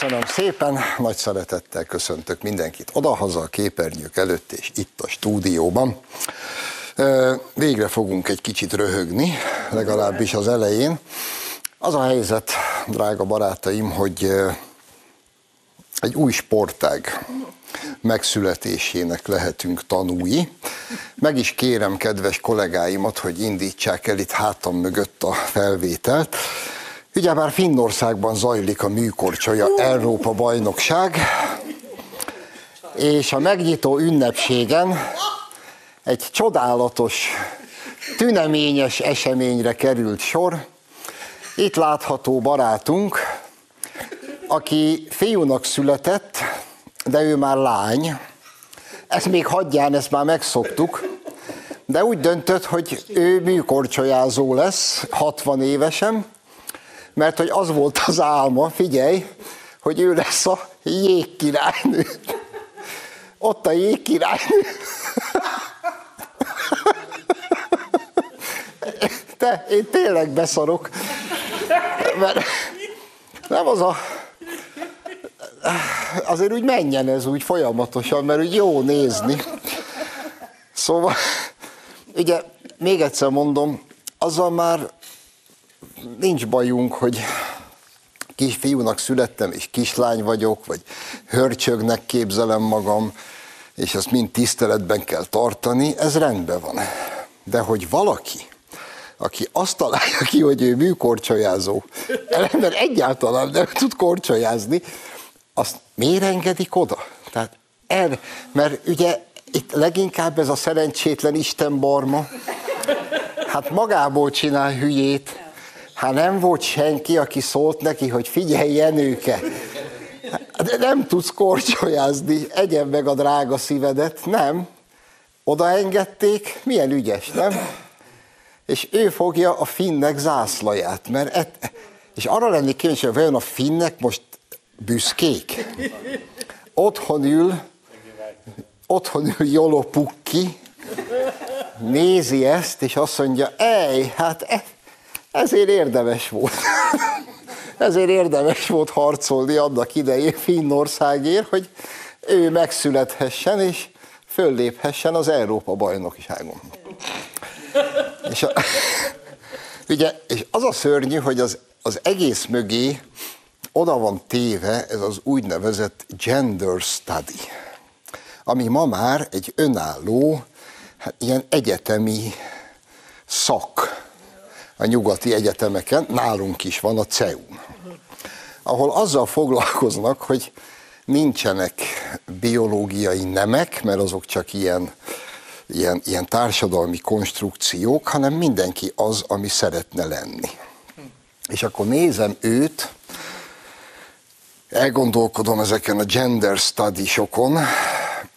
Köszönöm szépen, nagy szeretettel köszöntök mindenkit odahaza a képernyők előtt és itt a stúdióban. Végre fogunk egy kicsit röhögni, legalábbis az elején. Az a helyzet, drága barátaim, hogy egy új sportág megszületésének lehetünk tanúi. Meg is kérem kedves kollégáimat, hogy indítsák el itt hátam mögött a felvételt. Ugyebár Finnországban zajlik a műkorcsolya Európa bajnokság, és a megnyitó ünnepségen egy csodálatos, tüneményes eseményre került sor. Itt látható barátunk, aki fiúnak született, de ő már lány. Ezt még hagyján, ezt már megszoktuk. De úgy döntött, hogy ő műkorcsolyázó lesz, 60 évesen, mert hogy az volt az álma, figyelj, hogy ő lesz a jégkirálynő. Ott a jégkirálynő. Te, én tényleg beszarok. Mert nem az a... Azért úgy menjen ez úgy folyamatosan, mert úgy jó nézni. Szóval, ugye, még egyszer mondom, azzal már nincs bajunk, hogy kisfiúnak születtem, és kislány vagyok, vagy hörcsögnek képzelem magam, és ezt mind tiszteletben kell tartani, ez rendben van. De hogy valaki, aki azt találja ki, hogy ő műkorcsolyázó, ellenben egyáltalán nem tud korcsolyázni, azt miért engedik oda? Tehát er, mert ugye itt leginkább ez a szerencsétlen Isten barma, hát magából csinál hülyét, Hát nem volt senki, aki szólt neki, hogy figyelj, Jenőke, de nem tudsz korcsolyázni, egyen meg a drága szívedet, nem. Odaengedték, milyen ügyes, nem? És ő fogja a finnek zászlaját, mert et, és arra lennék kíváncsi, hogy vajon a finnek most büszkék. Otthon ül, otthon ül Jolo Pukki, nézi ezt, és azt mondja, ej, hát e, ezért érdemes volt. Ezért érdemes volt harcolni annak idején Finnországért, hogy ő megszülethessen és fölléphessen az Európa bajnokságon. És, a, ugye, és az a szörnyű, hogy az, az egész mögé oda van téve ez az úgynevezett gender study, ami ma már egy önálló, hát ilyen egyetemi szak a nyugati egyetemeken, nálunk is van a CEUN, ahol azzal foglalkoznak, hogy nincsenek biológiai nemek, mert azok csak ilyen, ilyen, ilyen társadalmi konstrukciók, hanem mindenki az, ami szeretne lenni. És akkor nézem őt, elgondolkodom ezeken a gender study-sokon,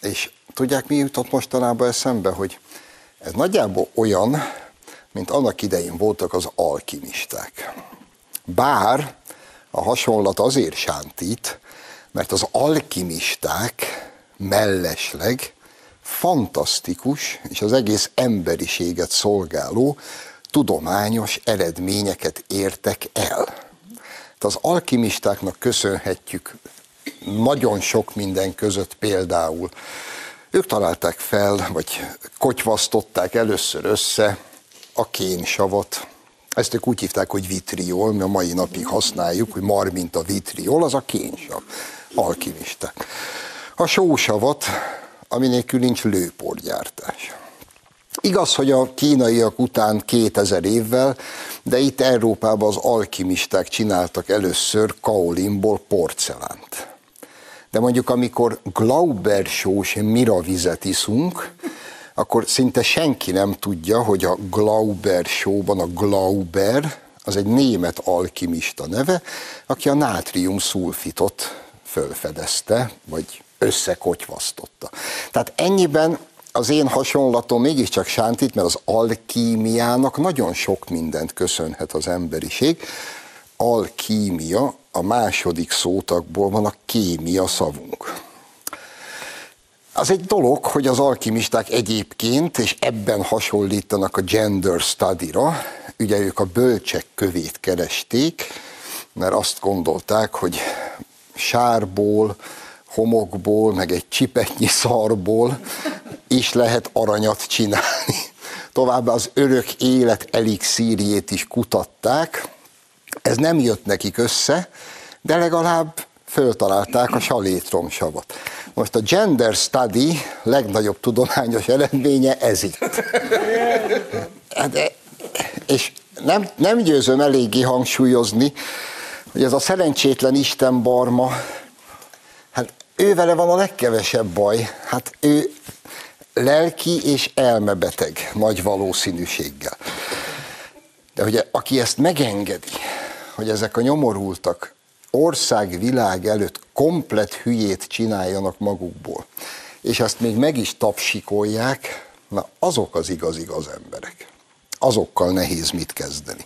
és tudják, mi jutott mostanában eszembe, hogy ez nagyjából olyan, mint annak idején voltak az alkimisták. Bár a hasonlat azért sántít, mert az alkimisták mellesleg fantasztikus és az egész emberiséget szolgáló tudományos eredményeket értek el. Tehát az alkimistáknak köszönhetjük nagyon sok minden között például. Ők találták fel, vagy kotyvasztották először össze a kénsavat. Ezt ők úgy hívták, hogy vitriol, mi a mai napig használjuk, hogy mar, mint a vitriol, az a kénsav, alkimisták. A sósavat, ami nélkül nincs lőporgyártás. Igaz, hogy a kínaiak után 2000 évvel, de itt Európában az alkimisták csináltak először kaolinból porcelánt. De mondjuk amikor Glauber sós miravizet iszunk, akkor szinte senki nem tudja, hogy a Glauber showban a Glauber, az egy német alkimista neve, aki a nátrium szulfitot fölfedezte, vagy összekotyvasztotta. Tehát ennyiben az én hasonlatom mégiscsak sántít, mert az alkímiának nagyon sok mindent köszönhet az emberiség. Alkímia, a második szótakból van a kémia szavunk. Az egy dolog, hogy az alkimisták egyébként, és ebben hasonlítanak a gender study-ra, ugye ők a bölcsek kövét keresték, mert azt gondolták, hogy sárból, homokból, meg egy csipetnyi szarból is lehet aranyat csinálni. Továbbá az örök élet elixírjét is kutatták. Ez nem jött nekik össze, de legalább föltalálták a salétromsavat. Most a gender study legnagyobb tudományos eredménye ez itt. Hát, és nem, nem győzöm eléggé hangsúlyozni, hogy ez a szerencsétlen Isten barma, hát ő vele van a legkevesebb baj. Hát ő lelki és elmebeteg nagy valószínűséggel. De ugye aki ezt megengedi, hogy ezek a nyomorultak ország, világ előtt komplet hülyét csináljanak magukból, és ezt még meg is tapsikolják, na azok az igaz-igaz emberek. Azokkal nehéz mit kezdeni.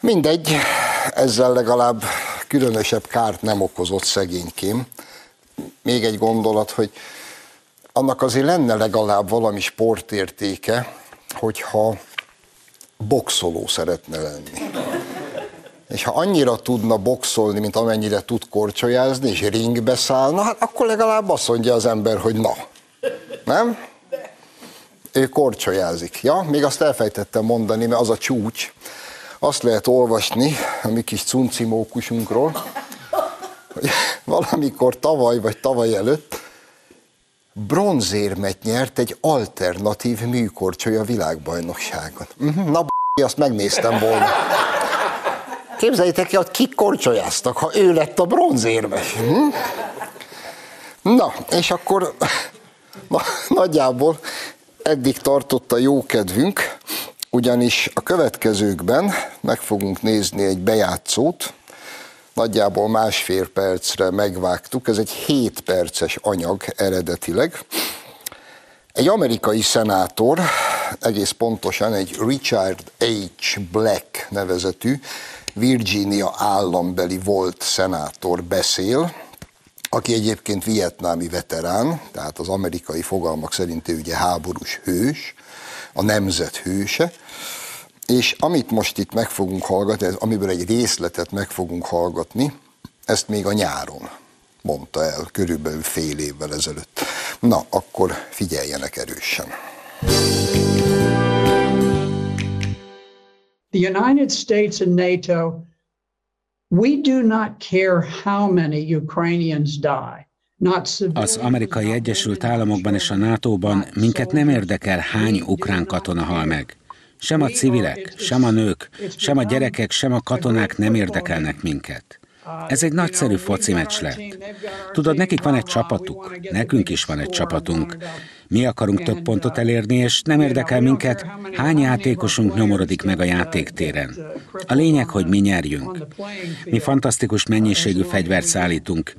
Mindegy, ezzel legalább különösebb kárt nem okozott szegénykém. Még egy gondolat, hogy annak azért lenne legalább valami sportértéke, hogyha boxoló szeretne lenni. És ha annyira tudna boxolni, mint amennyire tud korcsolyázni, és ringbe szállna, hát akkor legalább azt mondja az ember, hogy na. Nem? Ő korcsolyázik. Ja, még azt elfejtettem mondani, mert az a csúcs. Azt lehet olvasni a mi kis cuncimókusunkról, hogy valamikor tavaly vagy tavaly előtt bronzérmet nyert egy alternatív műkorcsolya világbajnokságon. Mhm, na, azt megnéztem volna. Képzeljétek ki, hogy kik korcsolyáztak, ha ő lett a bronzérmes. Hm? Na, és akkor na, nagyjából eddig tartott a jó kedvünk, ugyanis a következőkben meg fogunk nézni egy bejátszót, nagyjából másfél percre megvágtuk, ez egy 7 perces anyag eredetileg. Egy amerikai szenátor, egész pontosan egy Richard H. Black nevezetű Virginia állambeli volt szenátor beszél, aki egyébként vietnámi veterán, tehát az amerikai fogalmak szerint ő ugye háborús hős, a nemzet hőse, és amit most itt meg fogunk hallgatni, amiből egy részletet meg fogunk hallgatni, ezt még a nyáron mondta el, körülbelül fél évvel ezelőtt. Na, akkor figyeljenek erősen. The United States and NATO, we do not care how many Ukrainians die. Az amerikai Egyesült Államokban és a NATO-ban minket nem érdekel, hány ukrán katona hal meg. Sem a civilek, sem a nők, sem a gyerekek, sem a katonák nem érdekelnek minket. Ez egy nagyszerű foci meccs lett. Tudod, nekik van egy csapatuk, nekünk is van egy csapatunk. Mi akarunk több pontot elérni, és nem érdekel minket, hány játékosunk nyomorodik meg a játéktéren. A lényeg, hogy mi nyerjünk. Mi fantasztikus mennyiségű fegyvert szállítunk,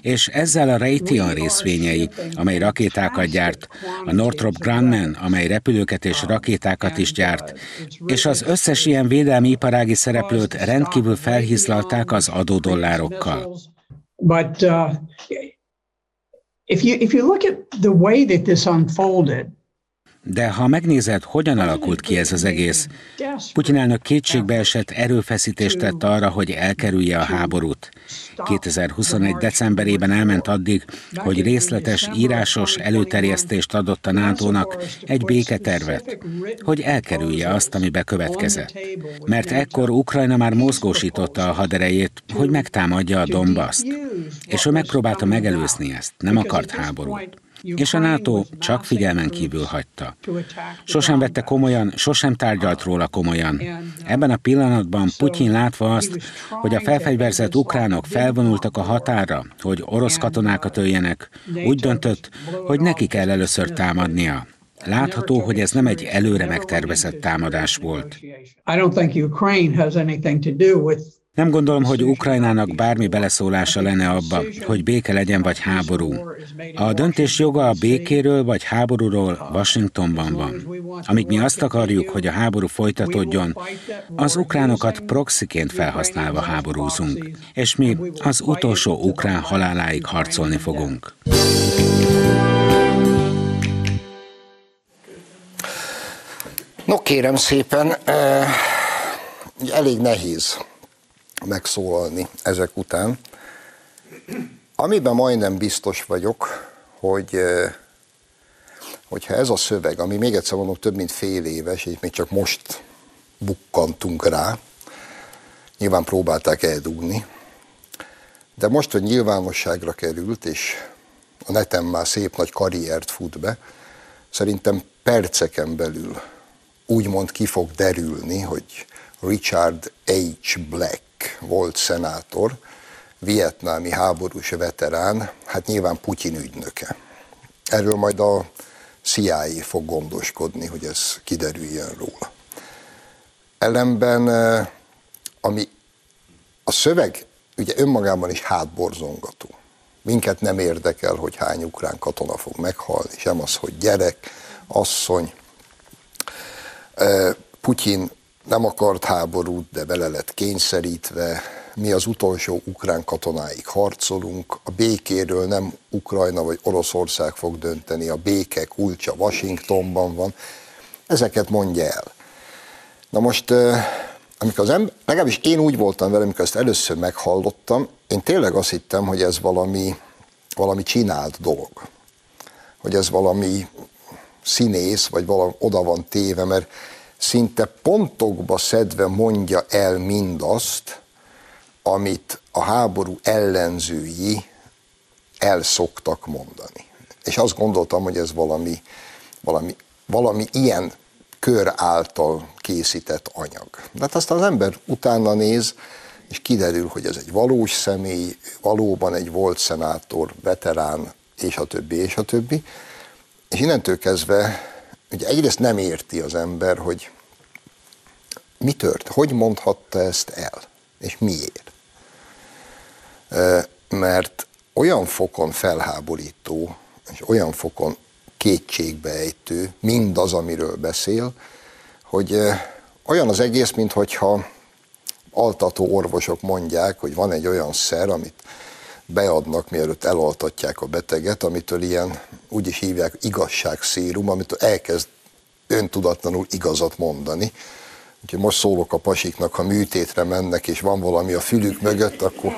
és ezzel a Raytheon részvényei, amely rakétákat gyárt, a Northrop Grumman, amely repülőket és rakétákat is gyárt, és az összes ilyen védelmi iparági szereplőt rendkívül felhízlalták az adódollárokkal. But uh, if you if you look at the way that this unfolded, de ha megnézed, hogyan alakult ki ez az egész, Putyin elnök kétségbe esett erőfeszítést tett arra, hogy elkerülje a háborút. 2021. decemberében elment addig, hogy részletes, írásos előterjesztést adott a NATO-nak egy béketervet, hogy elkerülje azt, ami bekövetkezett. Mert ekkor Ukrajna már mozgósította a haderejét, hogy megtámadja a Donbaszt. És ő megpróbálta megelőzni ezt, nem akart háborút és a NATO csak figyelmen kívül hagyta. Sosem vette komolyan, sosem tárgyalt róla komolyan. Ebben a pillanatban Putyin látva azt, hogy a felfegyverzett ukránok felvonultak a határa, hogy orosz katonákat öljenek, úgy döntött, hogy neki kell először támadnia. Látható, hogy ez nem egy előre megtervezett támadás volt. Nem gondolom, hogy Ukrajnának bármi beleszólása lenne abba, hogy béke legyen vagy háború. A döntés joga a békéről vagy háborúról Washingtonban van. Amíg mi azt akarjuk, hogy a háború folytatódjon, az ukránokat proxiként felhasználva háborúzunk, és mi az utolsó ukrán haláláig harcolni fogunk. No kérem szépen, eh, elég nehéz megszólalni ezek után. amiben majdnem biztos vagyok, hogy hogyha ez a szöveg, ami még egyszer mondom több mint fél éves, és még csak most bukkantunk rá, nyilván próbálták eldugni, de most, hogy nyilvánosságra került, és a neten már szép nagy karriert fut be, szerintem perceken belül úgymond ki fog derülni, hogy Richard H. Black volt szenátor, vietnámi háborús veterán, hát nyilván Putyin ügynöke. Erről majd a CIA fog gondoskodni, hogy ez kiderüljön róla. Ellenben, ami a szöveg ugye önmagában is hátborzongató. Minket nem érdekel, hogy hány ukrán katona fog meghalni, sem az, hogy gyerek, asszony. Putyin nem akart háborút, de bele lett kényszerítve. Mi az utolsó ukrán katonáig harcolunk. A békéről nem Ukrajna vagy Oroszország fog dönteni, a béke kulcsa Washingtonban van. Ezeket mondja el. Na most, amikor az ember, legalábbis én úgy voltam vele, amikor ezt először meghallottam, én tényleg azt hittem, hogy ez valami, valami csinált dolog. Hogy ez valami színész, vagy valami oda van téve, mert szinte pontokba szedve mondja el mindazt, amit a háború ellenzői el szoktak mondani. És azt gondoltam, hogy ez valami, valami, valami ilyen kör által készített anyag. De hát aztán az ember utána néz, és kiderül, hogy ez egy valós személy, valóban egy volt szenátor, veterán, és a többi, és a többi. És innentől kezdve, ugye egyrészt nem érti az ember, hogy mi tört, hogy mondhatta ezt el, és miért. Mert olyan fokon felháborító, és olyan fokon kétségbeejtő mindaz, amiről beszél, hogy olyan az egész, mintha altató orvosok mondják, hogy van egy olyan szer, amit beadnak, mielőtt elaltatják a beteget, amitől ilyen, úgy is hívják, igazságszérum, amitől elkezd öntudatlanul igazat mondani. Úgyhogy most szólok a pasiknak, ha műtétre mennek, és van valami a fülük mögött, akkor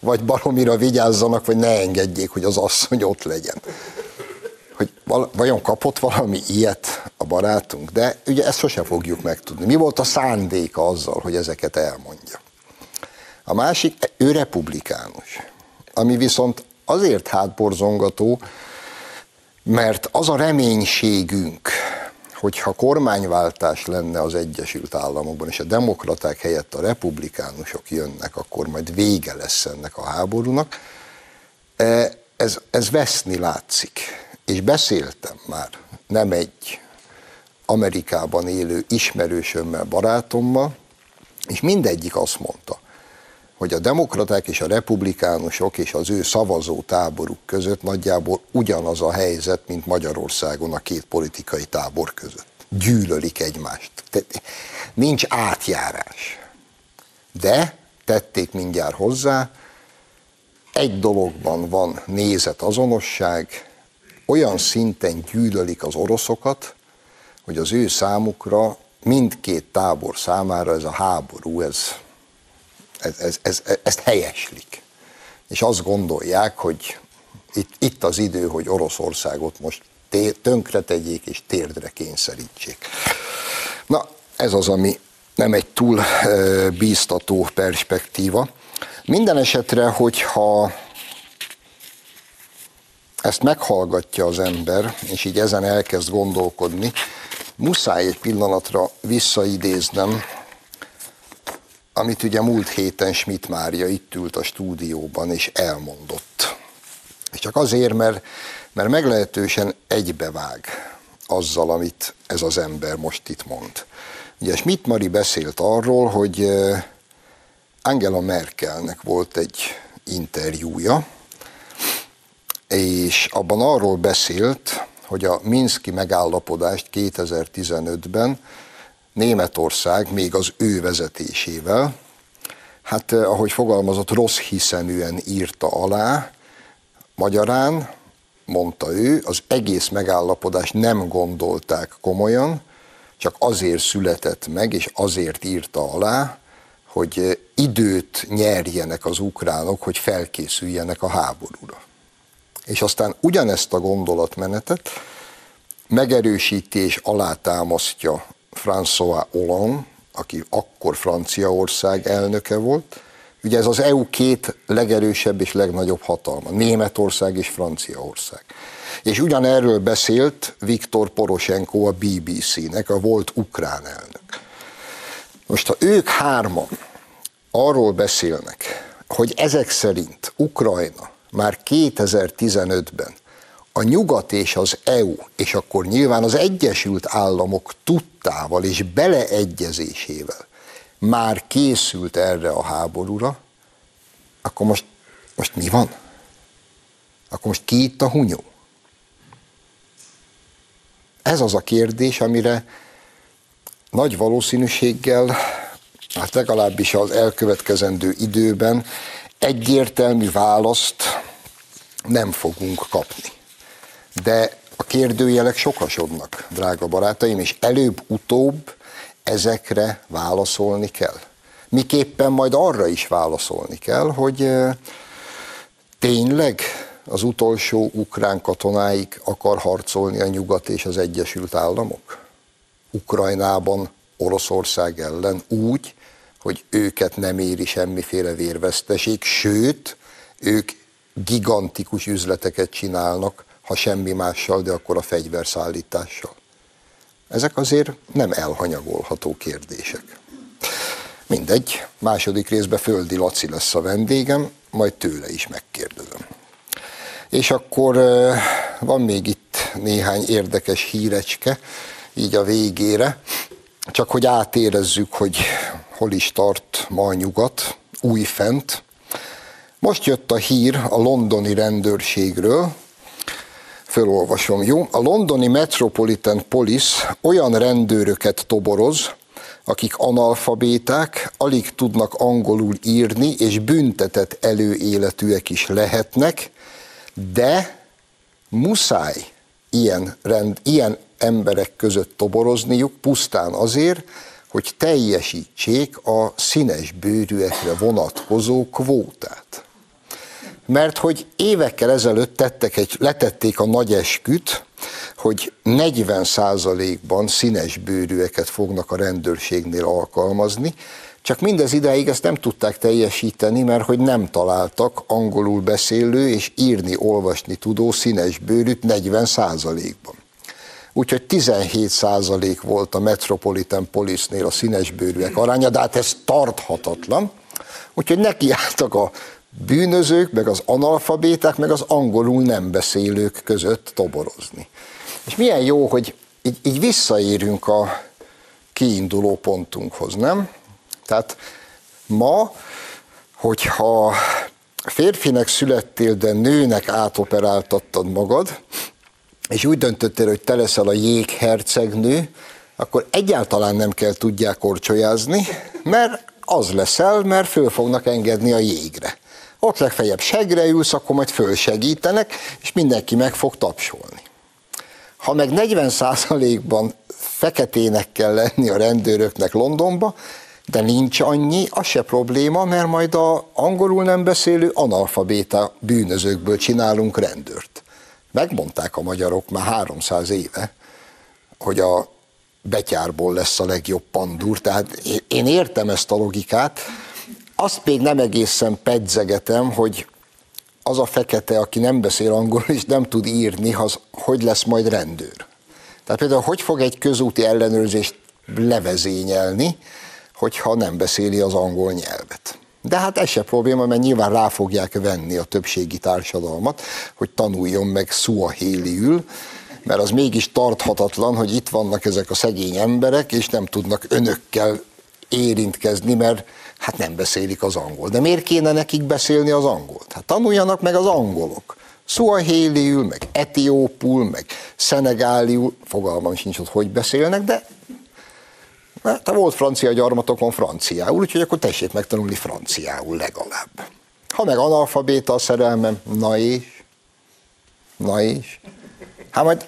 vagy baromira vigyázzanak, vagy ne engedjék, hogy az asszony ott legyen. Hogy vajon kapott valami ilyet a barátunk? De ugye ezt sose fogjuk megtudni. Mi volt a szándéka azzal, hogy ezeket elmondja? A másik, ő republikánus, ami viszont azért hátborzongató, mert az a reménységünk, hogyha kormányváltás lenne az Egyesült Államokban, és a demokraták helyett a republikánusok jönnek, akkor majd vége lesz ennek a háborúnak, e, ez, ez veszni látszik. És beszéltem már nem egy Amerikában élő ismerősömmel, barátommal, és mindegyik azt mondta, hogy a demokraták és a republikánusok és az ő szavazó táboruk között nagyjából ugyanaz a helyzet, mint Magyarországon a két politikai tábor között. Gyűlölik egymást. Nincs átjárás. De tették mindjárt hozzá, egy dologban van nézet azonosság, olyan szinten gyűlölik az oroszokat, hogy az ő számukra mindkét tábor számára ez a háború, ez ez, ez, ez, ezt helyeslik. És azt gondolják, hogy itt, itt az idő, hogy Oroszországot most tönkre tegyék és térdre kényszerítsék. Na, ez az, ami nem egy túl bíztató perspektíva. Minden esetre, hogyha ezt meghallgatja az ember, és így ezen elkezd gondolkodni, muszáj egy pillanatra visszaidéznem amit ugye múlt héten Schmidt Mária itt ült a stúdióban és elmondott. És csak azért, mert, mert meglehetősen egybevág azzal, amit ez az ember most itt mond. Ugye Schmidt Mari beszélt arról, hogy Angela Merkelnek volt egy interjúja, és abban arról beszélt, hogy a Minszki megállapodást 2015-ben Németország még az ő vezetésével, hát eh, ahogy fogalmazott, rossz hiszeműen írta alá, magyarán, mondta ő, az egész megállapodást nem gondolták komolyan, csak azért született meg, és azért írta alá, hogy időt nyerjenek az ukránok, hogy felkészüljenek a háborúra. És aztán ugyanezt a gondolatmenetet megerősíti és alátámasztja François Hollande, aki akkor Franciaország elnöke volt. Ugye ez az EU két legerősebb és legnagyobb hatalma, Németország és Franciaország. És ugyanerről beszélt Viktor Poroshenko a BBC-nek, a volt ukrán elnök. Most ha ők hárman arról beszélnek, hogy ezek szerint Ukrajna már 2015-ben a nyugat és az EU, és akkor nyilván az Egyesült Államok tudtával és beleegyezésével már készült erre a háborúra, akkor most, most mi van? Akkor most ki itt a hunyó? Ez az a kérdés, amire nagy valószínűséggel, hát legalábbis az elkövetkezendő időben egyértelmű választ nem fogunk kapni. De a kérdőjelek sokasodnak, drága barátaim, és előbb-utóbb ezekre válaszolni kell. Miképpen majd arra is válaszolni kell, hogy tényleg az utolsó ukrán katonáig akar harcolni a Nyugat és az Egyesült Államok? Ukrajnában Oroszország ellen úgy, hogy őket nem éri semmiféle vérveszteség, sőt, ők gigantikus üzleteket csinálnak, ha semmi mással, de akkor a fegyverszállítással. Ezek azért nem elhanyagolható kérdések. Mindegy, második részben Földi Laci lesz a vendégem, majd tőle is megkérdezem. És akkor van még itt néhány érdekes hírecske, így a végére, csak hogy átérezzük, hogy hol is tart ma a nyugat, újfent. Most jött a hír a londoni rendőrségről, fölolvasom, jó? A londoni Metropolitan Police olyan rendőröket toboroz, akik analfabéták, alig tudnak angolul írni, és büntetett előéletűek is lehetnek, de muszáj ilyen, rend, ilyen emberek között toborozniuk pusztán azért, hogy teljesítsék a színes bőrűekre vonatkozó kvótát. Mert hogy évekkel ezelőtt tettek egy, letették a nagy esküt, hogy 40%-ban színes bőrűeket fognak a rendőrségnél alkalmazni, csak mindez ideig ezt nem tudták teljesíteni, mert hogy nem találtak angolul beszélő és írni, olvasni tudó színes bőrűt 40 ban Úgyhogy 17 százalék volt a Metropolitan Police-nél a színes bőrűek aránya, de hát ez tarthatatlan. Úgyhogy nekiálltak a bűnözők, meg az analfabéták, meg az angolul nem beszélők között toborozni. És milyen jó, hogy így, így visszaérünk a kiinduló pontunkhoz, nem? Tehát ma, hogyha férfinek születtél, de nőnek átoperáltattad magad, és úgy döntöttél, hogy te leszel a jéghercegnő, akkor egyáltalán nem kell tudják korcsolyázni, mert az leszel, mert föl fognak engedni a jégre. Ott legfeljebb segre ülsz, akkor majd fölsegítenek, és mindenki meg fog tapsolni. Ha meg 40%-ban feketének kell lenni a rendőröknek Londonba, de nincs annyi, az se probléma, mert majd a angolul nem beszélő analfabéta bűnözőkből csinálunk rendőrt. Megmondták a magyarok már 300 éve, hogy a betyárból lesz a legjobb pandúr, tehát én értem ezt a logikát, azt még nem egészen pedzegetem, hogy az a fekete, aki nem beszél angolul és nem tud írni, az hogy lesz majd rendőr. Tehát például hogy fog egy közúti ellenőrzést levezényelni, hogyha nem beszéli az angol nyelvet. De hát ez se probléma, mert nyilván rá fogják venni a többségi társadalmat, hogy tanuljon meg szuahéliül, mert az mégis tarthatatlan, hogy itt vannak ezek a szegény emberek, és nem tudnak önökkel érintkezni, mert hát nem beszélik az angol. De miért kéne nekik beszélni az angolt? Hát tanuljanak meg az angolok. Szuahéliül, meg etiópul, meg szenegáliul, fogalmam sincs, hogy hogy beszélnek, de mert ha volt francia gyarmatokon franciául, úgyhogy akkor tessék megtanulni franciául legalább. Ha meg analfabéta a szerelmem, na és? Na és? Hát majd,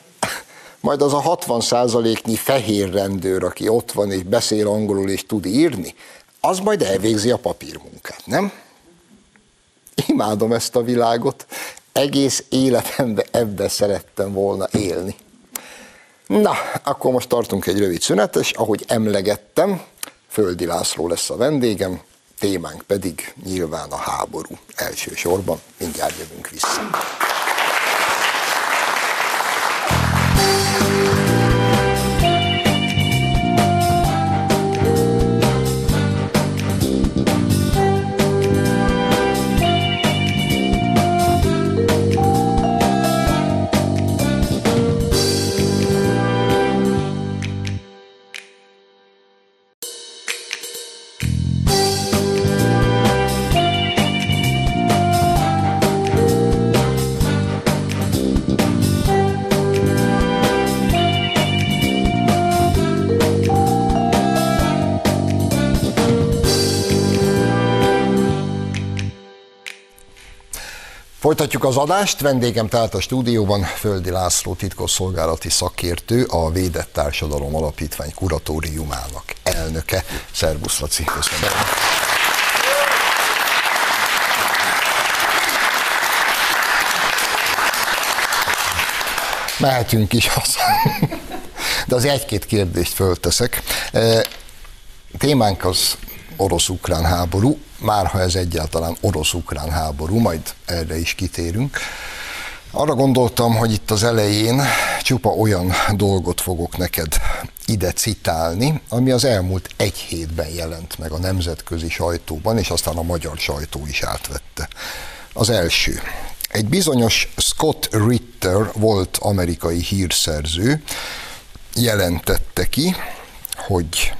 majd az a 60 százaléknyi fehér rendőr, aki ott van és beszél angolul és tud írni, az majd elvégzi a papírmunkát, nem? Imádom ezt a világot, egész életemben ebbe szerettem volna élni. Na, akkor most tartunk egy rövid szünetet, és ahogy emlegettem, Földi László lesz a vendégem, témánk pedig nyilván a háború elsősorban. Mindjárt jövünk vissza. Folytatjuk az adást, vendégem tehát a stúdióban Földi László titkosszolgálati szakértő, a Védett Társadalom Alapítvány kuratóriumának elnöke. Szervusz, Laci, köszönöm. Mehetünk is haza. De az egy-két kérdést fölteszek. Témánk az orosz-ukrán háború már ha ez egyáltalán orosz-ukrán háború, majd erre is kitérünk. Arra gondoltam, hogy itt az elején csupa olyan dolgot fogok neked ide citálni, ami az elmúlt egy hétben jelent meg a nemzetközi sajtóban, és aztán a magyar sajtó is átvette. Az első. Egy bizonyos Scott Ritter volt amerikai hírszerző, jelentette ki, hogy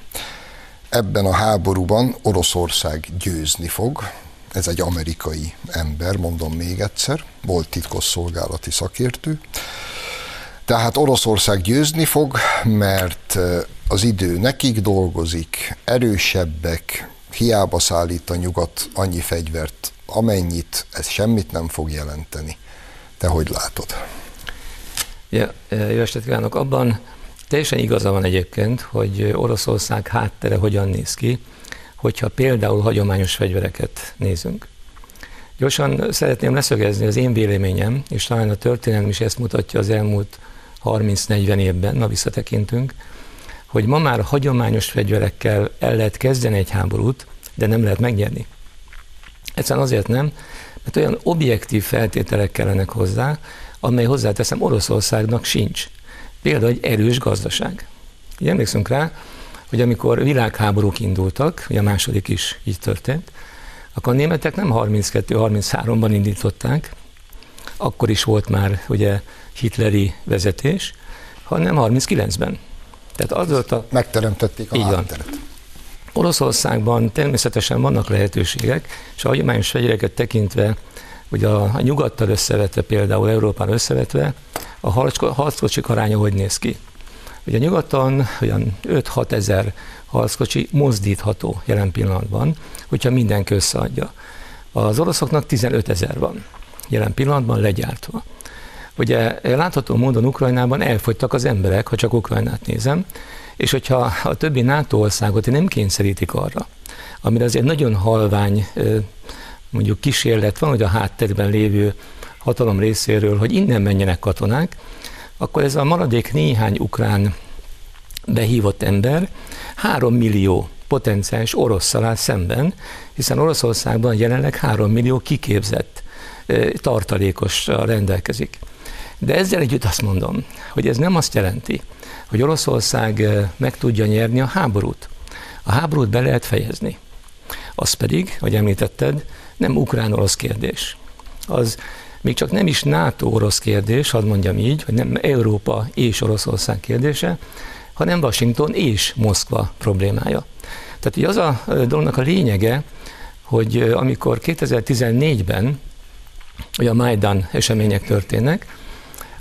ebben a háborúban Oroszország győzni fog. Ez egy amerikai ember, mondom még egyszer, volt titkosszolgálati szakértő. Tehát Oroszország győzni fog, mert az idő nekik dolgozik, erősebbek, hiába szállít a nyugat annyi fegyvert, amennyit, ez semmit nem fog jelenteni. Te hogy látod? Ja, jó estét kívánok! Abban Teljesen igaza van egyébként, hogy Oroszország háttere hogyan néz ki, hogyha például hagyományos fegyvereket nézünk. Gyorsan szeretném leszögezni az én véleményem, és talán a történelem is ezt mutatja az elmúlt 30-40 évben, na visszatekintünk, hogy ma már hagyományos fegyverekkel el lehet kezdeni egy háborút, de nem lehet megnyerni. Egyszerűen azért nem, mert olyan objektív feltételek kellenek hozzá, amely hozzáteszem Oroszországnak sincs. Például egy erős gazdaság. Így emlékszünk rá, hogy amikor világháborúk indultak, ugye a második is így történt, akkor a németek nem 32-33-ban indították, akkor is volt már ugye hitleri vezetés, hanem 39-ben. Tehát az volt a... Megteremtették a hátteret. Oroszországban természetesen vannak lehetőségek, és a hagyományos fegyvereket tekintve, ugye a, a nyugattal összevetve, például Európán összevetve, a harckocsik aránya hogy néz ki. Ugye nyugaton olyan 5-6 ezer harckocsi mozdítható jelen pillanatban, hogyha mindenki összeadja. Az oroszoknak 15 ezer van jelen pillanatban legyártva. Ugye látható módon Ukrajnában elfogytak az emberek, ha csak Ukrajnát nézem, és hogyha a többi NATO országot nem kényszerítik arra, amire azért nagyon halvány mondjuk kísérlet van, hogy a háttérben lévő hatalom részéről, hogy innen menjenek katonák, akkor ez a maradék néhány ukrán behívott ember három millió potenciális orosszal áll szemben, hiszen Oroszországban jelenleg három millió kiképzett tartalékos rendelkezik. De ezzel együtt azt mondom, hogy ez nem azt jelenti, hogy Oroszország meg tudja nyerni a háborút. A háborút be lehet fejezni. Az pedig, hogy említetted, nem ukrán-orosz kérdés. Az még csak nem is NATO-orosz kérdés, hadd mondjam így, hogy nem Európa és Oroszország kérdése, hanem Washington és Moszkva problémája. Tehát ugye az a dolognak a lényege, hogy amikor 2014-ben ugye a Majdan események történnek,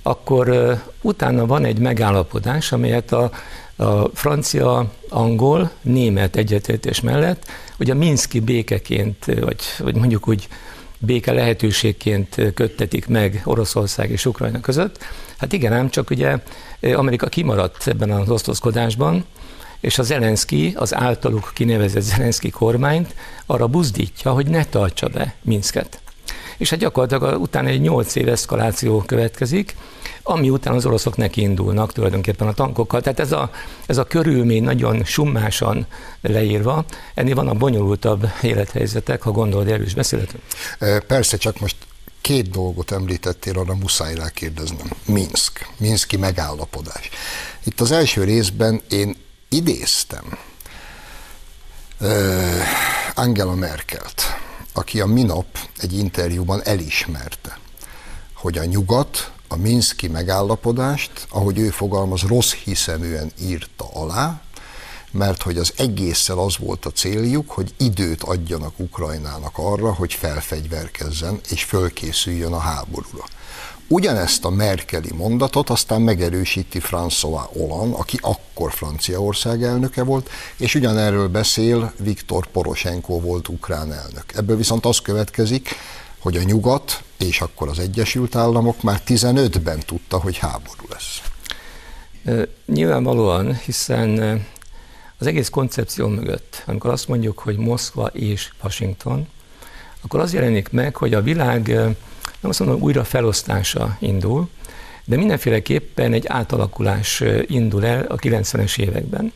akkor utána van egy megállapodás, amelyet a, a francia, angol, német egyetértés mellett, hogy a Minszki békeként, vagy, vagy mondjuk úgy béke lehetőségként köttetik meg Oroszország és Ukrajna között. Hát igen, ám csak ugye Amerika kimaradt ebben az osztozkodásban, és a Zelenszky, az általuk kinevezett Zelenszky kormányt arra buzdítja, hogy ne tartsa be Minsket. És hát gyakorlatilag utána egy 8 év eszkaláció következik, ami után az oroszok neki indulnak tulajdonképpen a tankokkal. Tehát ez a, ez a körülmény nagyon summásan leírva, ennél van a bonyolultabb élethelyzetek, ha gondolod, erről is beszélhetünk. Persze, csak most két dolgot említettél, arra muszáj rákérdeznem. Minsk, Minszki megállapodás. Itt az első részben én idéztem uh, Angela Merkelt, aki a minap egy interjúban elismerte, hogy a nyugat a Minszki megállapodást, ahogy ő fogalmaz, rossz hiszeműen írta alá, mert hogy az egésszel az volt a céljuk, hogy időt adjanak Ukrajnának arra, hogy felfegyverkezzen és fölkészüljön a háborúra. Ugyanezt a Merkeli mondatot aztán megerősíti François Hollande, aki akkor Franciaország elnöke volt, és ugyanerről beszél Viktor Poroshenko volt ukrán elnök. Ebből viszont az következik, hogy a nyugat és akkor az Egyesült Államok már 15-ben tudta, hogy háború lesz. Nyilvánvalóan, hiszen az egész koncepció mögött, amikor azt mondjuk, hogy Moszkva és Washington, akkor az jelenik meg, hogy a világ nem azt mondom, újra felosztása indul, de mindenféleképpen egy átalakulás indul el a 90-es években.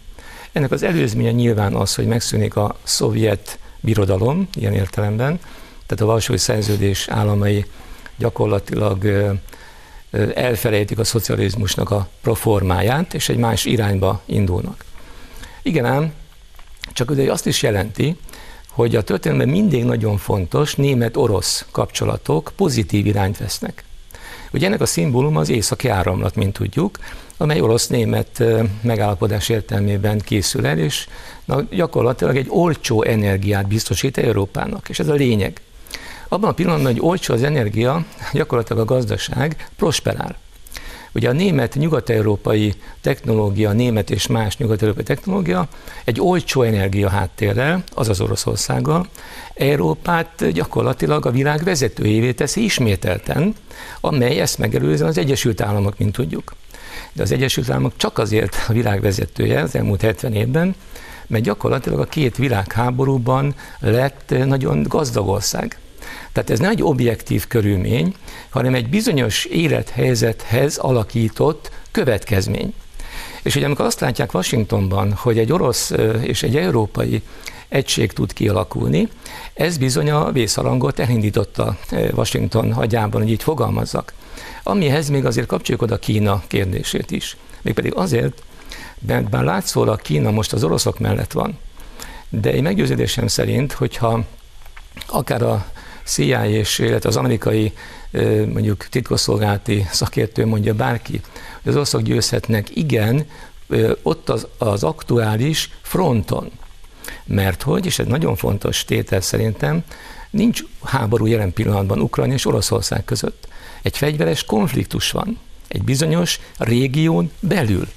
Ennek az előzménye nyilván az, hogy megszűnik a szovjet birodalom, ilyen értelemben, tehát a Varsói Szerződés államai gyakorlatilag elfelejtik a szocializmusnak a proformáját, és egy más irányba indulnak. Igen ám, csak ugye azt is jelenti, hogy a történelemben mindig nagyon fontos német-orosz kapcsolatok pozitív irányt vesznek. Ugye ennek a szimbólum az északi áramlat, mint tudjuk, amely orosz-német megállapodás értelmében készül el, és na, gyakorlatilag egy olcsó energiát biztosít Európának, és ez a lényeg. Abban a pillanatban, hogy olcsó az energia, gyakorlatilag a gazdaság prosperál. Ugye a német nyugat-európai technológia, német és más nyugat-európai technológia egy olcsó energia háttérrel, azaz Oroszországgal, Európát gyakorlatilag a világ vezetőjévé teszi ismételten, amely ezt megelőzően az Egyesült Államok, mint tudjuk. De az Egyesült Államok csak azért a világ vezetője az elmúlt 70 évben, mert gyakorlatilag a két világháborúban lett nagyon gazdag ország. Tehát ez nem egy objektív körülmény, hanem egy bizonyos élethelyzethez alakított következmény. És ugye amikor azt látják Washingtonban, hogy egy orosz és egy európai egység tud kialakulni, ez bizony a vészarangot elindította Washington hagyában, hogy így fogalmazzak. Amihez még azért kapcsoljuk oda Kína kérdését is. Mégpedig azért, mert bár látszólag Kína most az oroszok mellett van, de én meggyőződésem szerint, hogyha akár a CIA és illetve az amerikai mondjuk titkosszolgálati szakértő mondja bárki, hogy az oroszok győzhetnek, igen, ott az, az aktuális fronton. Mert hogy, és ez nagyon fontos tétel szerintem, nincs háború jelen pillanatban Ukrajna és Oroszország között. Egy fegyveres konfliktus van, egy bizonyos régión belül.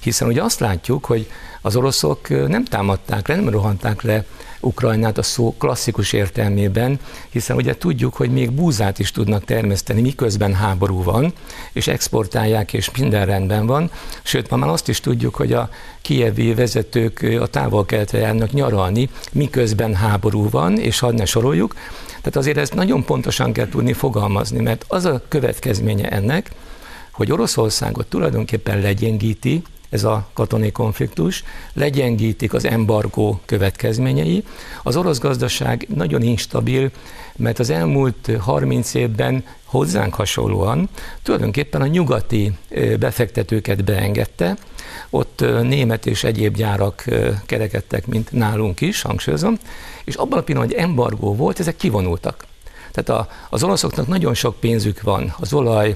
Hiszen ugye azt látjuk, hogy az oroszok nem támadták le, nem rohanták le Ukrajnát a szó klasszikus értelmében, hiszen ugye tudjuk, hogy még búzát is tudnak termeszteni, miközben háború van, és exportálják, és minden rendben van. Sőt, ma már azt is tudjuk, hogy a kievi vezetők a távol járnak nyaralni, miközben háború van, és hadd ne soroljuk. Tehát azért ezt nagyon pontosan kell tudni fogalmazni, mert az a következménye ennek, hogy Oroszországot tulajdonképpen legyengíti, ez a katonai konfliktus, legyengítik az embargó következményei. Az orosz gazdaság nagyon instabil, mert az elmúlt 30 évben hozzánk hasonlóan tulajdonképpen a nyugati befektetőket beengedte, ott német és egyéb gyárak kerekedtek, mint nálunk is, hangsúlyozom, és abban a pillanatban, hogy embargó volt, ezek kivonultak. Tehát az oroszoknak nagyon sok pénzük van az olaj,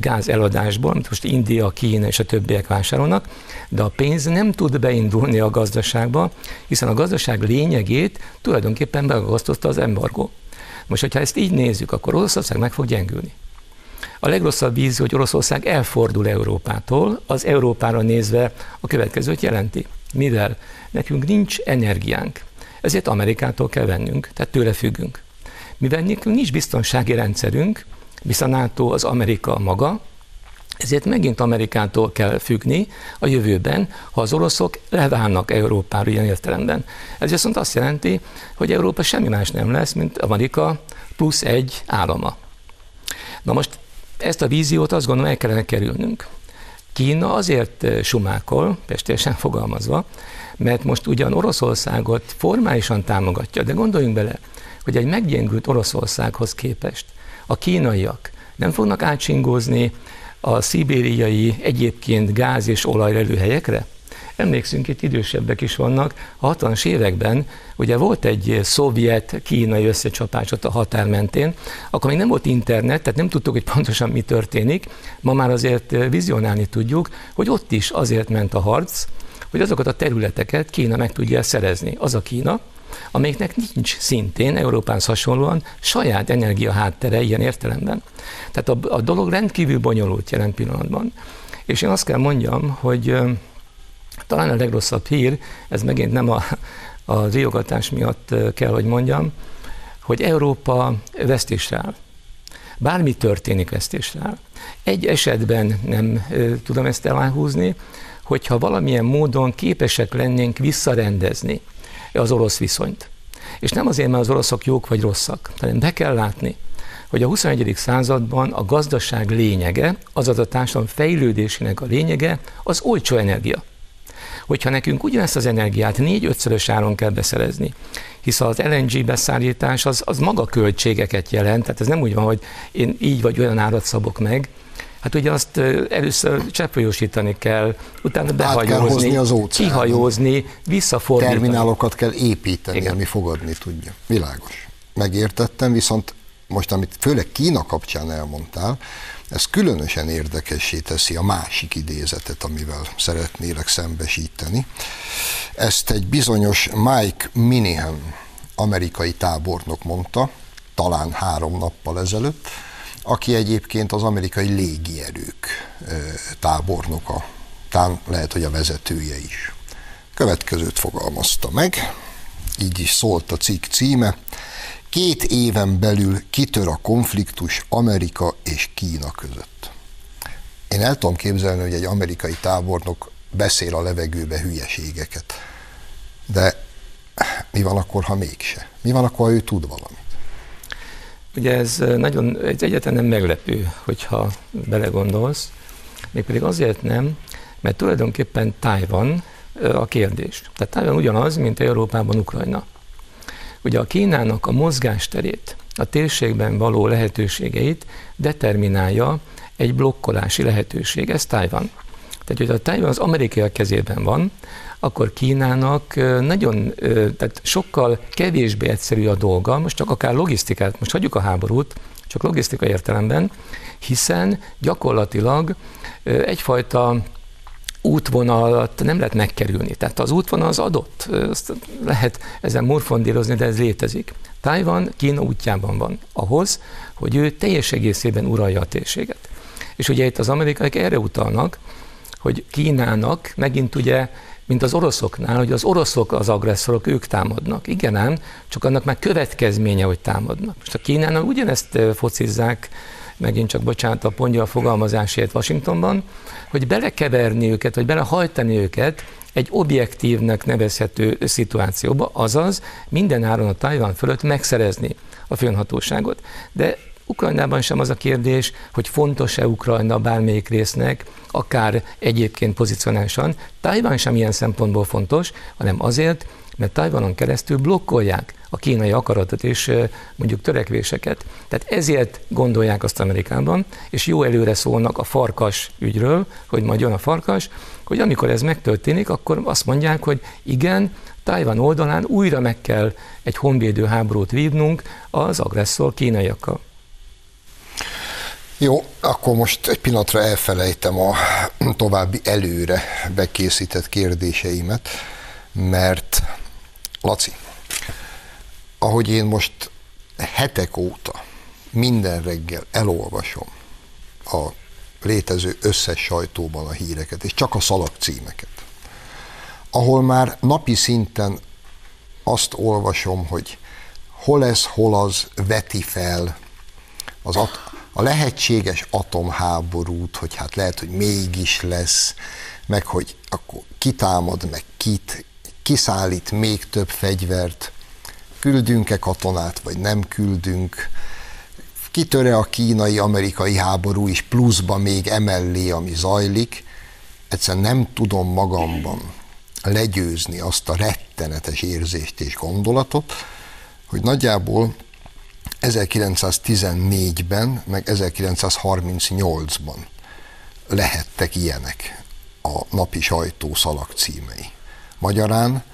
gáz eladásból, amit most India, Kína és a többiek vásárolnak, de a pénz nem tud beindulni a gazdaságba, hiszen a gazdaság lényegét tulajdonképpen megagasztotta az embargó. Most, hogyha ezt így nézzük, akkor Oroszország meg fog gyengülni. A legrosszabb vízió, hogy Oroszország elfordul Európától, az Európára nézve a következőt jelenti. Mivel nekünk nincs energiánk, ezért Amerikától kell vennünk, tehát tőle függünk. Mivel nekünk nincs biztonsági rendszerünk, visz a NATO az Amerika maga, Ezért megint Amerikától kell függni a jövőben, ha az oroszok leválnak Európára ilyen értelemben. Ez viszont azt jelenti, hogy Európa semmi más nem lesz, mint Amerika plusz egy állama. Na most ezt a víziót azt gondolom el kellene kerülnünk. Kína azért eh, sumákol, pestésen fogalmazva, mert most ugyan Oroszországot formálisan támogatja, de gondoljunk bele, hogy egy meggyengült Oroszországhoz képest a kínaiak nem fognak átsingózni a szibériai egyébként gáz és olajlelőhelyekre? Emlékszünk, itt idősebbek is vannak. A 60-as években ugye volt egy szovjet-kínai összecsapás ott a határ mentén, akkor még nem volt internet, tehát nem tudtuk, hogy pontosan mi történik. Ma már azért vizionálni tudjuk, hogy ott is azért ment a harc, hogy azokat a területeket Kína meg tudja szerezni. Az a Kína, amelyiknek nincs szintén Európán hasonlóan saját energia háttere ilyen értelemben. Tehát a, a dolog rendkívül bonyolult jelen pillanatban. És én azt kell mondjam, hogy talán a legrosszabb hír, ez megint nem a, a riogatás miatt kell, hogy mondjam, hogy Európa vesztésre áll. Bármi történik vesztésre áll. Egy esetben nem tudom ezt eláhúzni, hogyha valamilyen módon képesek lennénk visszarendezni az orosz viszonyt. És nem azért, mert az oroszok jók vagy rosszak, hanem be kell látni, hogy a 21. században a gazdaság lényege, azaz a társadalom fejlődésének a lényege az olcsó energia. Hogyha nekünk ugyanezt az energiát négy-ötszörös áron kell beszerezni, hisz az LNG beszállítás az, az maga költségeket jelent, tehát ez nem úgy van, hogy én így vagy olyan árat szabok meg, Hát ugye azt először cseppfolyósítani kell, utána behajózni, az kihajózni, visszafordítani. Terminálokat kell építeni, Igen. ami fogadni tudja. Világos. Megértettem, viszont most, amit főleg Kína kapcsán elmondtál, ez különösen érdekessé teszi a másik idézetet, amivel szeretnélek szembesíteni. Ezt egy bizonyos Mike Minihan amerikai tábornok mondta, talán három nappal ezelőtt, aki egyébként az amerikai légierők tábornoka, talán lehet, hogy a vezetője is. Következőt fogalmazta meg, így is szólt a cikk címe, két éven belül kitör a konfliktus Amerika és Kína között. Én el tudom képzelni, hogy egy amerikai tábornok beszél a levegőbe hülyeségeket. De mi van akkor, ha mégse? Mi van akkor, ha ő tud valamit? Ugye ez nagyon, ez egyetlen nem meglepő, hogyha belegondolsz, mégpedig azért nem, mert tulajdonképpen Tájvan a kérdés. Tehát Tájvan ugyanaz, mint Európában Ukrajna. Ugye a Kínának a mozgásterét, a térségben való lehetőségeit determinálja egy blokkolási lehetőség, ez Tájvan. Tehát, hogy a Tájvan az amerikai kezében van, akkor Kínának nagyon, tehát sokkal kevésbé egyszerű a dolga, most csak akár logisztikát, most hagyjuk a háborút, csak logisztika értelemben, hiszen gyakorlatilag egyfajta útvonalat nem lehet megkerülni. Tehát az útvonal az adott, azt lehet ezen morfondírozni, de ez létezik. Tájvan Kína útjában van ahhoz, hogy ő teljes egészében uralja a térséget. És ugye itt az amerikaiak erre utalnak, hogy Kínának megint ugye mint az oroszoknál, hogy az oroszok az agresszorok, ők támadnak. Igen ám, csak annak már következménye, hogy támadnak. Most a Kínánál ugyanezt focizzák, megint csak bocsánat a pontja a fogalmazásért Washingtonban, hogy belekeverni őket, vagy belehajtani őket egy objektívnek nevezhető szituációba, azaz minden áron a Tajvan fölött megszerezni a főnhatóságot. De Ukrajnában sem az a kérdés, hogy fontos-e Ukrajna bármelyik résznek, akár egyébként pozicionálisan. Tajvan sem ilyen szempontból fontos, hanem azért, mert Tajvanon keresztül blokkolják a kínai akaratot és mondjuk törekvéseket. Tehát ezért gondolják azt Amerikában, és jó előre szólnak a farkas ügyről, hogy majd jön a farkas, hogy amikor ez megtörténik, akkor azt mondják, hogy igen, Tajvan oldalán újra meg kell egy honvédő háborút vívnunk az agresszor kínaiakkal. Jó, akkor most egy pillanatra elfelejtem a további előre bekészített kérdéseimet, mert Laci, ahogy én most hetek óta minden reggel elolvasom a létező összes sajtóban a híreket, és csak a szalagcímeket, ahol már napi szinten azt olvasom, hogy hol ez, hol az veti fel az, a lehetséges atomháborút, hogy hát lehet, hogy mégis lesz, meg hogy akkor kitámad, meg kit, kiszállít még több fegyvert, küldünk-e katonát, vagy nem küldünk, kitöre a kínai-amerikai háború is pluszba még emellé, ami zajlik, egyszerűen nem tudom magamban legyőzni azt a rettenetes érzést és gondolatot, hogy nagyjából 1914-ben, meg 1938-ban lehettek ilyenek a napi sajtó szalagcímei. Magyarán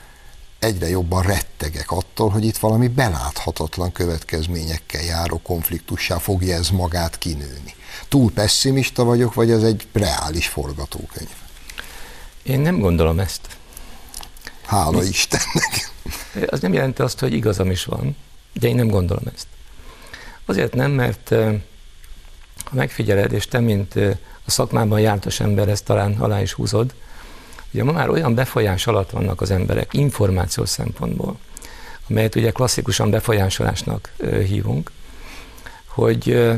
egyre jobban rettegek attól, hogy itt valami beláthatatlan következményekkel járó konfliktussá fogja ez magát kinőni. Túl pessimista vagyok, vagy ez egy reális forgatókönyv? Én nem gondolom ezt. Hála Mi? Istennek. Az nem jelenti azt, hogy igazam is van, de én nem gondolom ezt. Azért nem, mert ha megfigyeled, és te, mint a szakmában jártas ember, ezt talán alá is húzod, ugye ma már olyan befolyás alatt vannak az emberek információs szempontból, amelyet ugye klasszikusan befolyásolásnak hívunk, hogy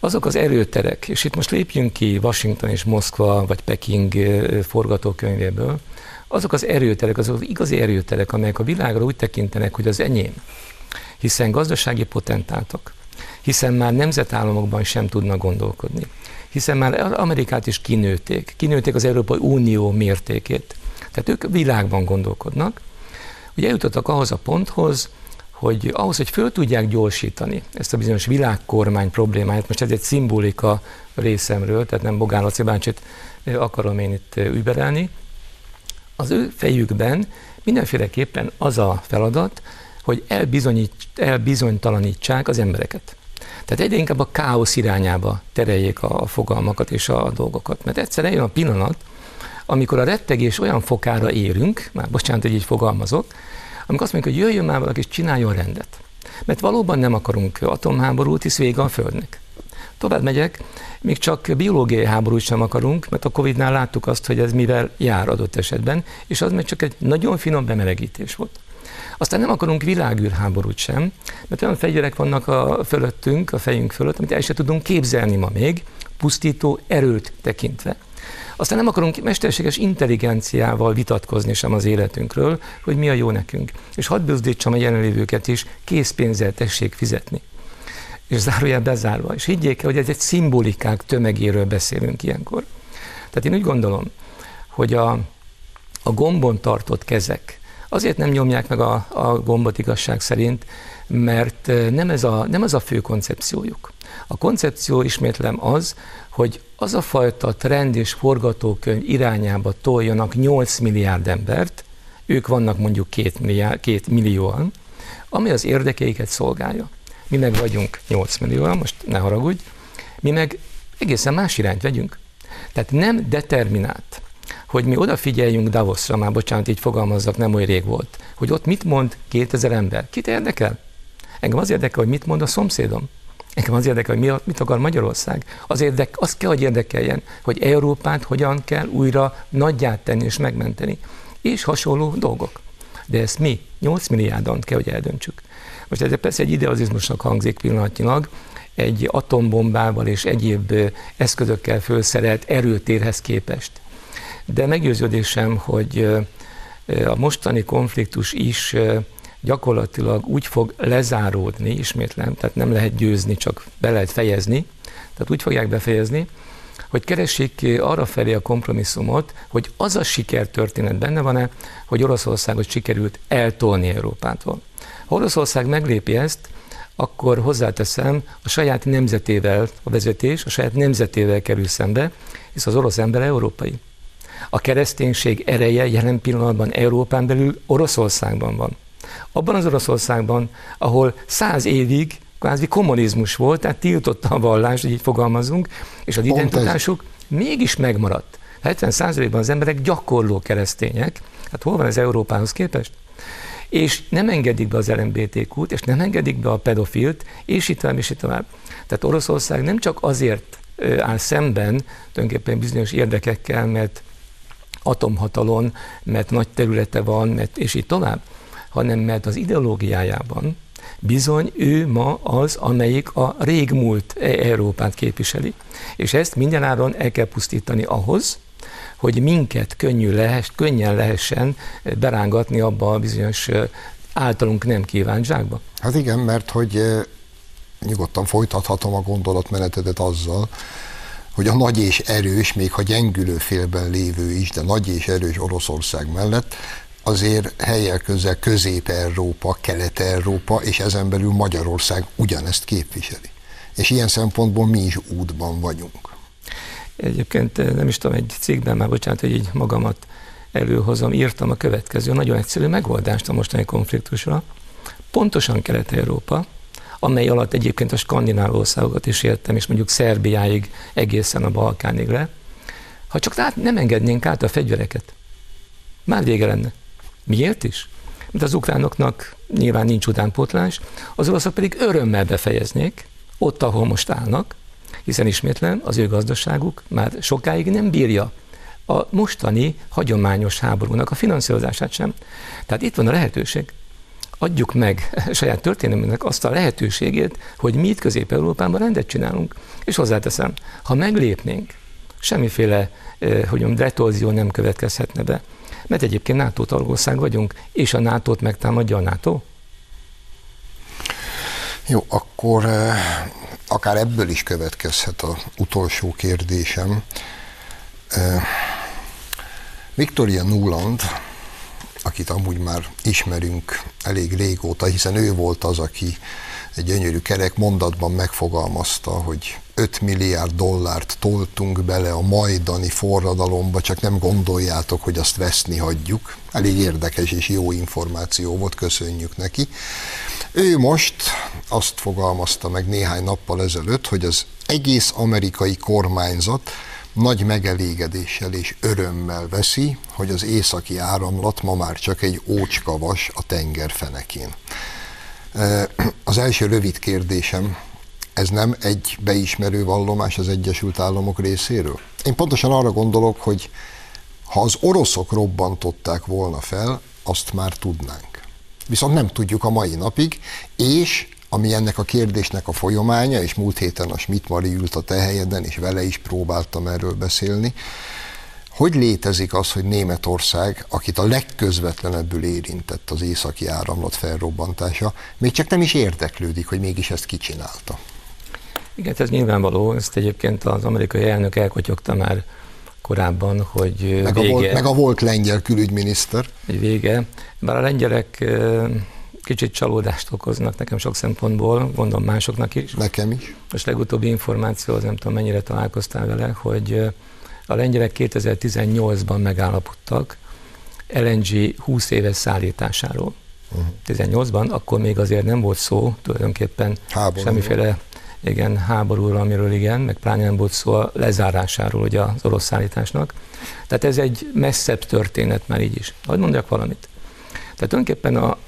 azok az erőterek, és itt most lépjünk ki Washington és Moszkva, vagy Peking forgatókönyvéből, azok az erőterek, azok az igazi erőterek, amelyek a világra úgy tekintenek, hogy az enyém, hiszen gazdasági potentátok, hiszen már nemzetállamokban sem tudnak gondolkodni, hiszen már Amerikát is kinőtték, kinőtték az Európai Unió mértékét. Tehát ők világban gondolkodnak, hogy eljutottak ahhoz a ponthoz, hogy ahhoz, hogy föl tudják gyorsítani ezt a bizonyos világkormány problémáját, most ez egy szimbolika részemről, tehát nem Bogán Laci bácsit akarom én itt überelni, az ő fejükben mindenféleképpen az a feladat, hogy elbizonytalanítsák az embereket. Tehát egyre inkább a káosz irányába tereljék a fogalmakat és a dolgokat. Mert egyszer eljön a pillanat, amikor a rettegés olyan fokára érünk, már bocsánat, hogy így fogalmazok, amikor azt mondjuk, hogy jöjjön már valaki és csináljon rendet. Mert valóban nem akarunk atomháborút, hisz vége a Földnek. Tovább megyek, még csak biológiai háborút sem akarunk, mert a Covid-nál láttuk azt, hogy ez mivel jár adott esetben, és az még csak egy nagyon finom bemelegítés volt. Aztán nem akarunk világűrháborút sem, mert olyan fegyverek vannak a fölöttünk, a fejünk fölött, amit el sem tudunk képzelni ma még, pusztító erőt tekintve. Aztán nem akarunk mesterséges intelligenciával vitatkozni sem az életünkről, hogy mi a jó nekünk. És hadd büzdítsam a jelenlévőket is, készpénzzel tessék fizetni. És zárójel bezárva. És higgyék el, hogy ez egy szimbolikák tömegéről beszélünk ilyenkor. Tehát én úgy gondolom, hogy a, a gombon tartott kezek, Azért nem nyomják meg a, a gombot igazság szerint, mert nem ez, a, nem ez a fő koncepciójuk. A koncepció, ismétlem, az, hogy az a fajta trend és forgatókönyv irányába toljanak 8 milliárd embert, ők vannak mondjuk 2, milliárd, 2 millióan, ami az érdekeiket szolgálja. Mi meg vagyunk 8 millióan, most ne haragudj, mi meg egészen más irányt vegyünk. Tehát nem determinált hogy mi odafigyeljünk Davosra, már bocsánat, így fogalmazzak, nem olyan rég volt, hogy ott mit mond 2000 ember. Kit érdekel? Engem az érdekel, hogy mit mond a szomszédom. Engem az érdekel, hogy mit akar Magyarország. Az, érdek, az kell, hogy érdekeljen, hogy Európát hogyan kell újra nagyját tenni és megmenteni. És hasonló dolgok. De ezt mi, 8 milliárdan kell, hogy eldöntsük. Most ez persze egy idealizmusnak hangzik pillanatnyilag, egy atombombával és egyéb eszközökkel felszerelt erőtérhez képest de meggyőződésem, hogy a mostani konfliktus is gyakorlatilag úgy fog lezáródni, ismétlem, tehát nem lehet győzni, csak be lehet fejezni, tehát úgy fogják befejezni, hogy keressék arra felé a kompromisszumot, hogy az a sikertörténet benne van-e, hogy Oroszországot sikerült eltolni Európától. Ha Oroszország meglépi ezt, akkor hozzáteszem, a saját nemzetével a vezetés, a saját nemzetével kerül szembe, hisz az orosz ember európai. A kereszténység ereje jelen pillanatban Európán belül Oroszországban van. Abban az Oroszországban, ahol száz évig kvázi kommunizmus volt, tehát tiltotta a vallást, így fogalmazunk, és az identitásuk mégis megmaradt. 70%-ban az emberek gyakorló keresztények, hát hol van ez Európához képest? És nem engedik be az LMBTQ-t, és nem engedik be a pedofilt, és itt tovább, és itt tovább. Tehát Oroszország nem csak azért áll szemben tulajdonképpen bizonyos érdekekkel, mert atomhatalon, mert nagy területe van, mert, és így tovább, hanem mert az ideológiájában Bizony ő ma az, amelyik a régmúlt e- Európát képviseli. És ezt mindenáron el kell pusztítani ahhoz, hogy minket könnyű lehess, könnyen lehessen berángatni abba a bizonyos általunk nem kívánt zsákba. Hát igen, mert hogy nyugodtan folytathatom a gondolatmenetedet azzal, hogy a nagy és erős, még ha gyengülő félben lévő is, de nagy és erős Oroszország mellett azért helyel közel Közép-Európa, Kelet-Európa és ezen belül Magyarország ugyanezt képviseli. És ilyen szempontból mi is útban vagyunk. Egyébként eh, nem is tudom, egy cikkben már, bocsánat, hogy így magamat előhozom, írtam a következő nagyon egyszerű megoldást a mostani konfliktusra. Pontosan Kelet-Európa, amely alatt egyébként a skandináv országokat is értem, és mondjuk Szerbiáig egészen a Balkánig le, ha csak át, nem engednénk át a fegyvereket, már vége lenne. Miért is? Mert az ukránoknak nyilván nincs utánpótlás, az oroszok pedig örömmel befejeznék, ott, ahol most állnak, hiszen ismétlen az ő gazdaságuk már sokáig nem bírja a mostani hagyományos háborúnak a finanszírozását sem. Tehát itt van a lehetőség. Adjuk meg saját történelmünknek azt a lehetőségét, hogy mi itt Közép-Európában rendet csinálunk. És hozzáteszem, ha meglépnénk, semmiféle, hogy mondjam, retorzió nem következhetne be. Mert egyébként NATO tagország vagyunk, és a NATO-t megtámadja a NATO? Jó, akkor akár ebből is következhet az utolsó kérdésem. Victoria Nuland, akit amúgy már ismerünk elég régóta, hiszen ő volt az, aki egy gyönyörű kerek mondatban megfogalmazta, hogy 5 milliárd dollárt toltunk bele a majdani forradalomba, csak nem gondoljátok, hogy azt veszni hagyjuk. Elég érdekes és jó információ volt, köszönjük neki. Ő most azt fogalmazta meg néhány nappal ezelőtt, hogy az egész amerikai kormányzat nagy megelégedéssel és örömmel veszi, hogy az északi áramlat ma már csak egy ócskavas a tenger fenekén. Az első rövid kérdésem, ez nem egy beismerő vallomás az Egyesült Államok részéről? Én pontosan arra gondolok, hogy ha az oroszok robbantották volna fel, azt már tudnánk. Viszont nem tudjuk a mai napig, és ami ennek a kérdésnek a folyamánya, és múlt héten a Schmidt Mari ült a tehelyeden, és vele is próbáltam erről beszélni, hogy létezik az, hogy Németország, akit a legközvetlenebbül érintett az északi áramlat felrobbantása, még csak nem is érdeklődik, hogy mégis ezt kicsinálta? Igen, ez nyilvánvaló, ezt egyébként az amerikai elnök elkotyogta már korábban, hogy meg vége. A volt, meg a volt lengyel külügyminiszter. Vége. Bár a lengyelek kicsit csalódást okoznak nekem sok szempontból, gondolom másoknak is. Nekem is. Most legutóbbi információ, az nem tudom mennyire találkoztál vele, hogy a lengyelek 2018-ban megállapodtak LNG 20 éves szállításáról. Uh-huh. 18-ban, akkor még azért nem volt szó tulajdonképpen Háború. semmiféle igen, háborúról, amiről igen, meg pláne nem volt szó a lezárásáról ugye az orosz szállításnak. Tehát ez egy messzebb történet már így is. Hogy mondjak valamit? Tehát tulajdonképpen a,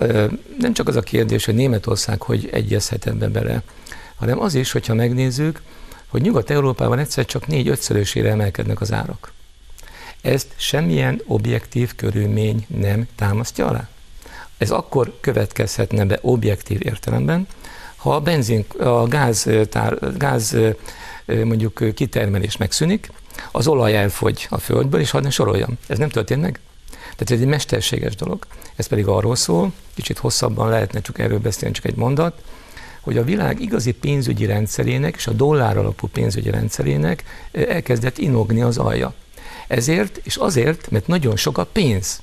nem csak az a kérdés, hogy Németország hogy egyezhet ebbe bele, hanem az is, hogyha megnézzük, hogy Nyugat-Európában egyszer csak négy-ötszörösére emelkednek az árak. Ezt semmilyen objektív körülmény nem támasztja alá. Ez akkor következhetne be objektív értelemben, ha a benzin, a gáz, tár, gáz mondjuk kitermelés megszűnik, az olaj elfogy a földből, és hadd ne soroljam. Ez nem történt meg? Tehát ez egy mesterséges dolog. Ez pedig arról szól, kicsit hosszabban lehetne csak erről beszélni, csak egy mondat, hogy a világ igazi pénzügyi rendszerének és a dollár alapú pénzügyi rendszerének elkezdett inogni az alja. Ezért és azért, mert nagyon sok a pénz.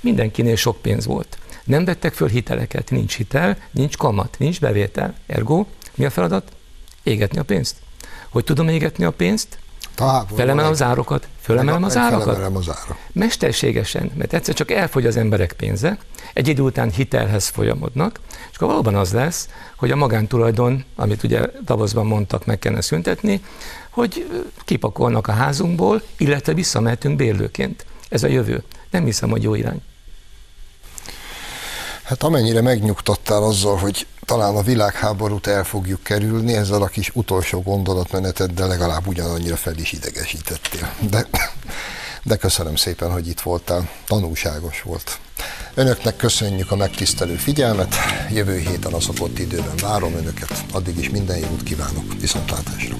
Mindenkinél sok pénz volt. Nem vettek föl hiteleket, nincs hitel, nincs kamat, nincs bevétel. Ergo, mi a feladat? Égetni a pénzt. Hogy tudom égetni a pénzt? Felemelem az árokat? Fölemelem az árakat? Felemelem az árakat. Mesterségesen, mert egyszer csak elfogy az emberek pénze, egy idő után hitelhez folyamodnak, és akkor valóban az lesz, hogy a magántulajdon, amit ugye tavaszban mondtak, meg kellene szüntetni, hogy kipakolnak a házunkból, illetve visszamehetünk bérlőként. Ez a jövő. Nem hiszem, hogy jó irány. Hát amennyire megnyugtattál azzal, hogy talán a világháborút el fogjuk kerülni, ezzel a kis utolsó gondolatmeneteddel legalább ugyanannyira fel is idegesítettél. De, de köszönöm szépen, hogy itt voltál. Tanulságos volt. Önöknek köszönjük a megtisztelő figyelmet, jövő héten a szokott időben várom Önöket, addig is minden jót kívánok, viszontlátásra!